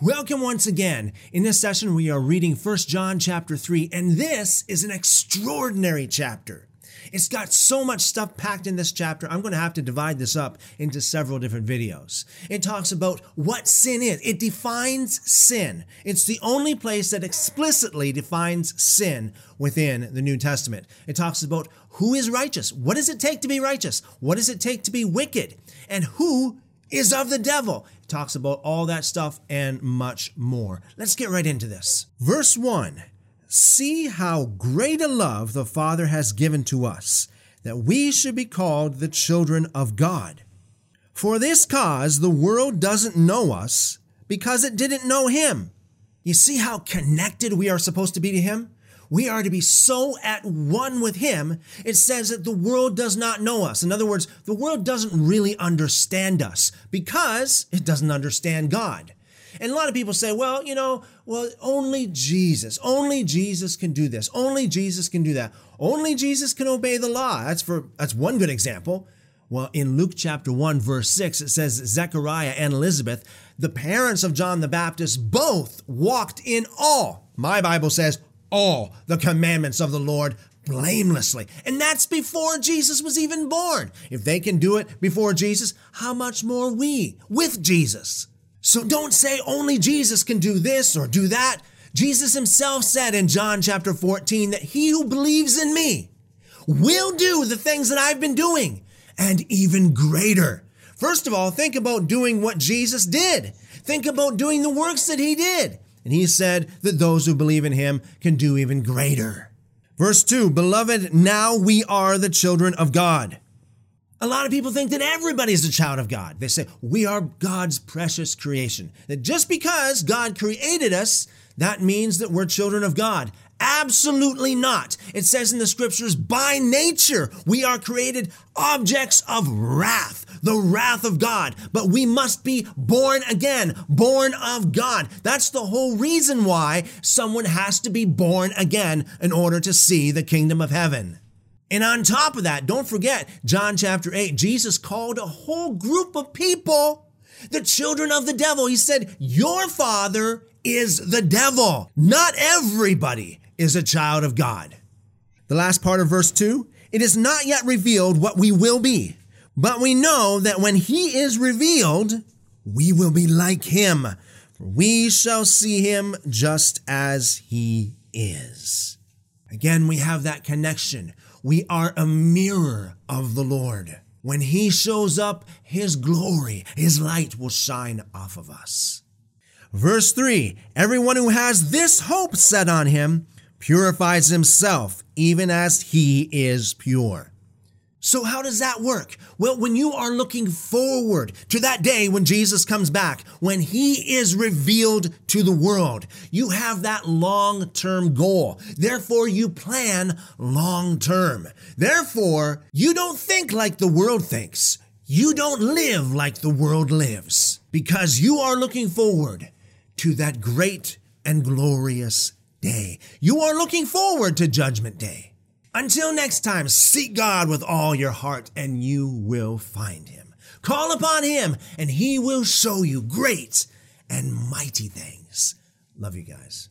Welcome once again. In this session, we are reading 1 John chapter 3, and this is an extraordinary chapter. It's got so much stuff packed in this chapter, I'm going to have to divide this up into several different videos. It talks about what sin is. It defines sin. It's the only place that explicitly defines sin within the New Testament. It talks about who is righteous. What does it take to be righteous? What does it take to be wicked? And who is of the devil. It talks about all that stuff and much more. Let's get right into this. Verse 1 See how great a love the Father has given to us, that we should be called the children of God. For this cause, the world doesn't know us because it didn't know Him. You see how connected we are supposed to be to Him? We are to be so at one with Him, it says that the world does not know us. In other words, the world doesn't really understand us because it doesn't understand God. And a lot of people say, well, you know, well, only Jesus, only Jesus can do this. Only Jesus can do that. Only Jesus can obey the law. That's for, that's one good example. Well, in Luke chapter 1, verse 6, it says Zechariah and Elizabeth, the parents of John the Baptist, both walked in awe. My Bible says all the commandments of the Lord blamelessly. And that's before Jesus was even born. If they can do it before Jesus, how much more we with Jesus? So don't say only Jesus can do this or do that. Jesus himself said in John chapter 14 that he who believes in me will do the things that I've been doing and even greater. First of all, think about doing what Jesus did. Think about doing the works that he did. And he said that those who believe in him can do even greater. Verse 2 Beloved, now we are the children of God. A lot of people think that everybody's a child of God. They say, we are God's precious creation. That just because God created us, that means that we're children of God. Absolutely not. It says in the scriptures, by nature, we are created objects of wrath, the wrath of God. But we must be born again, born of God. That's the whole reason why someone has to be born again in order to see the kingdom of heaven. And on top of that, don't forget, John chapter 8, Jesus called a whole group of people the children of the devil. He said, Your father is the devil. Not everybody is a child of God. The last part of verse 2 it is not yet revealed what we will be, but we know that when he is revealed, we will be like him, for we shall see him just as he is. Again, we have that connection. We are a mirror of the Lord. When he shows up, his glory, his light will shine off of us. Verse 3 Everyone who has this hope set on him purifies himself even as he is pure. So, how does that work? Well, when you are looking forward to that day when Jesus comes back, when he is revealed to the world, you have that long term goal. Therefore, you plan long term. Therefore, you don't think like the world thinks. You don't live like the world lives because you are looking forward to that great and glorious day. You are looking forward to Judgment Day. Until next time, seek God with all your heart and you will find him. Call upon him and he will show you great and mighty things. Love you guys.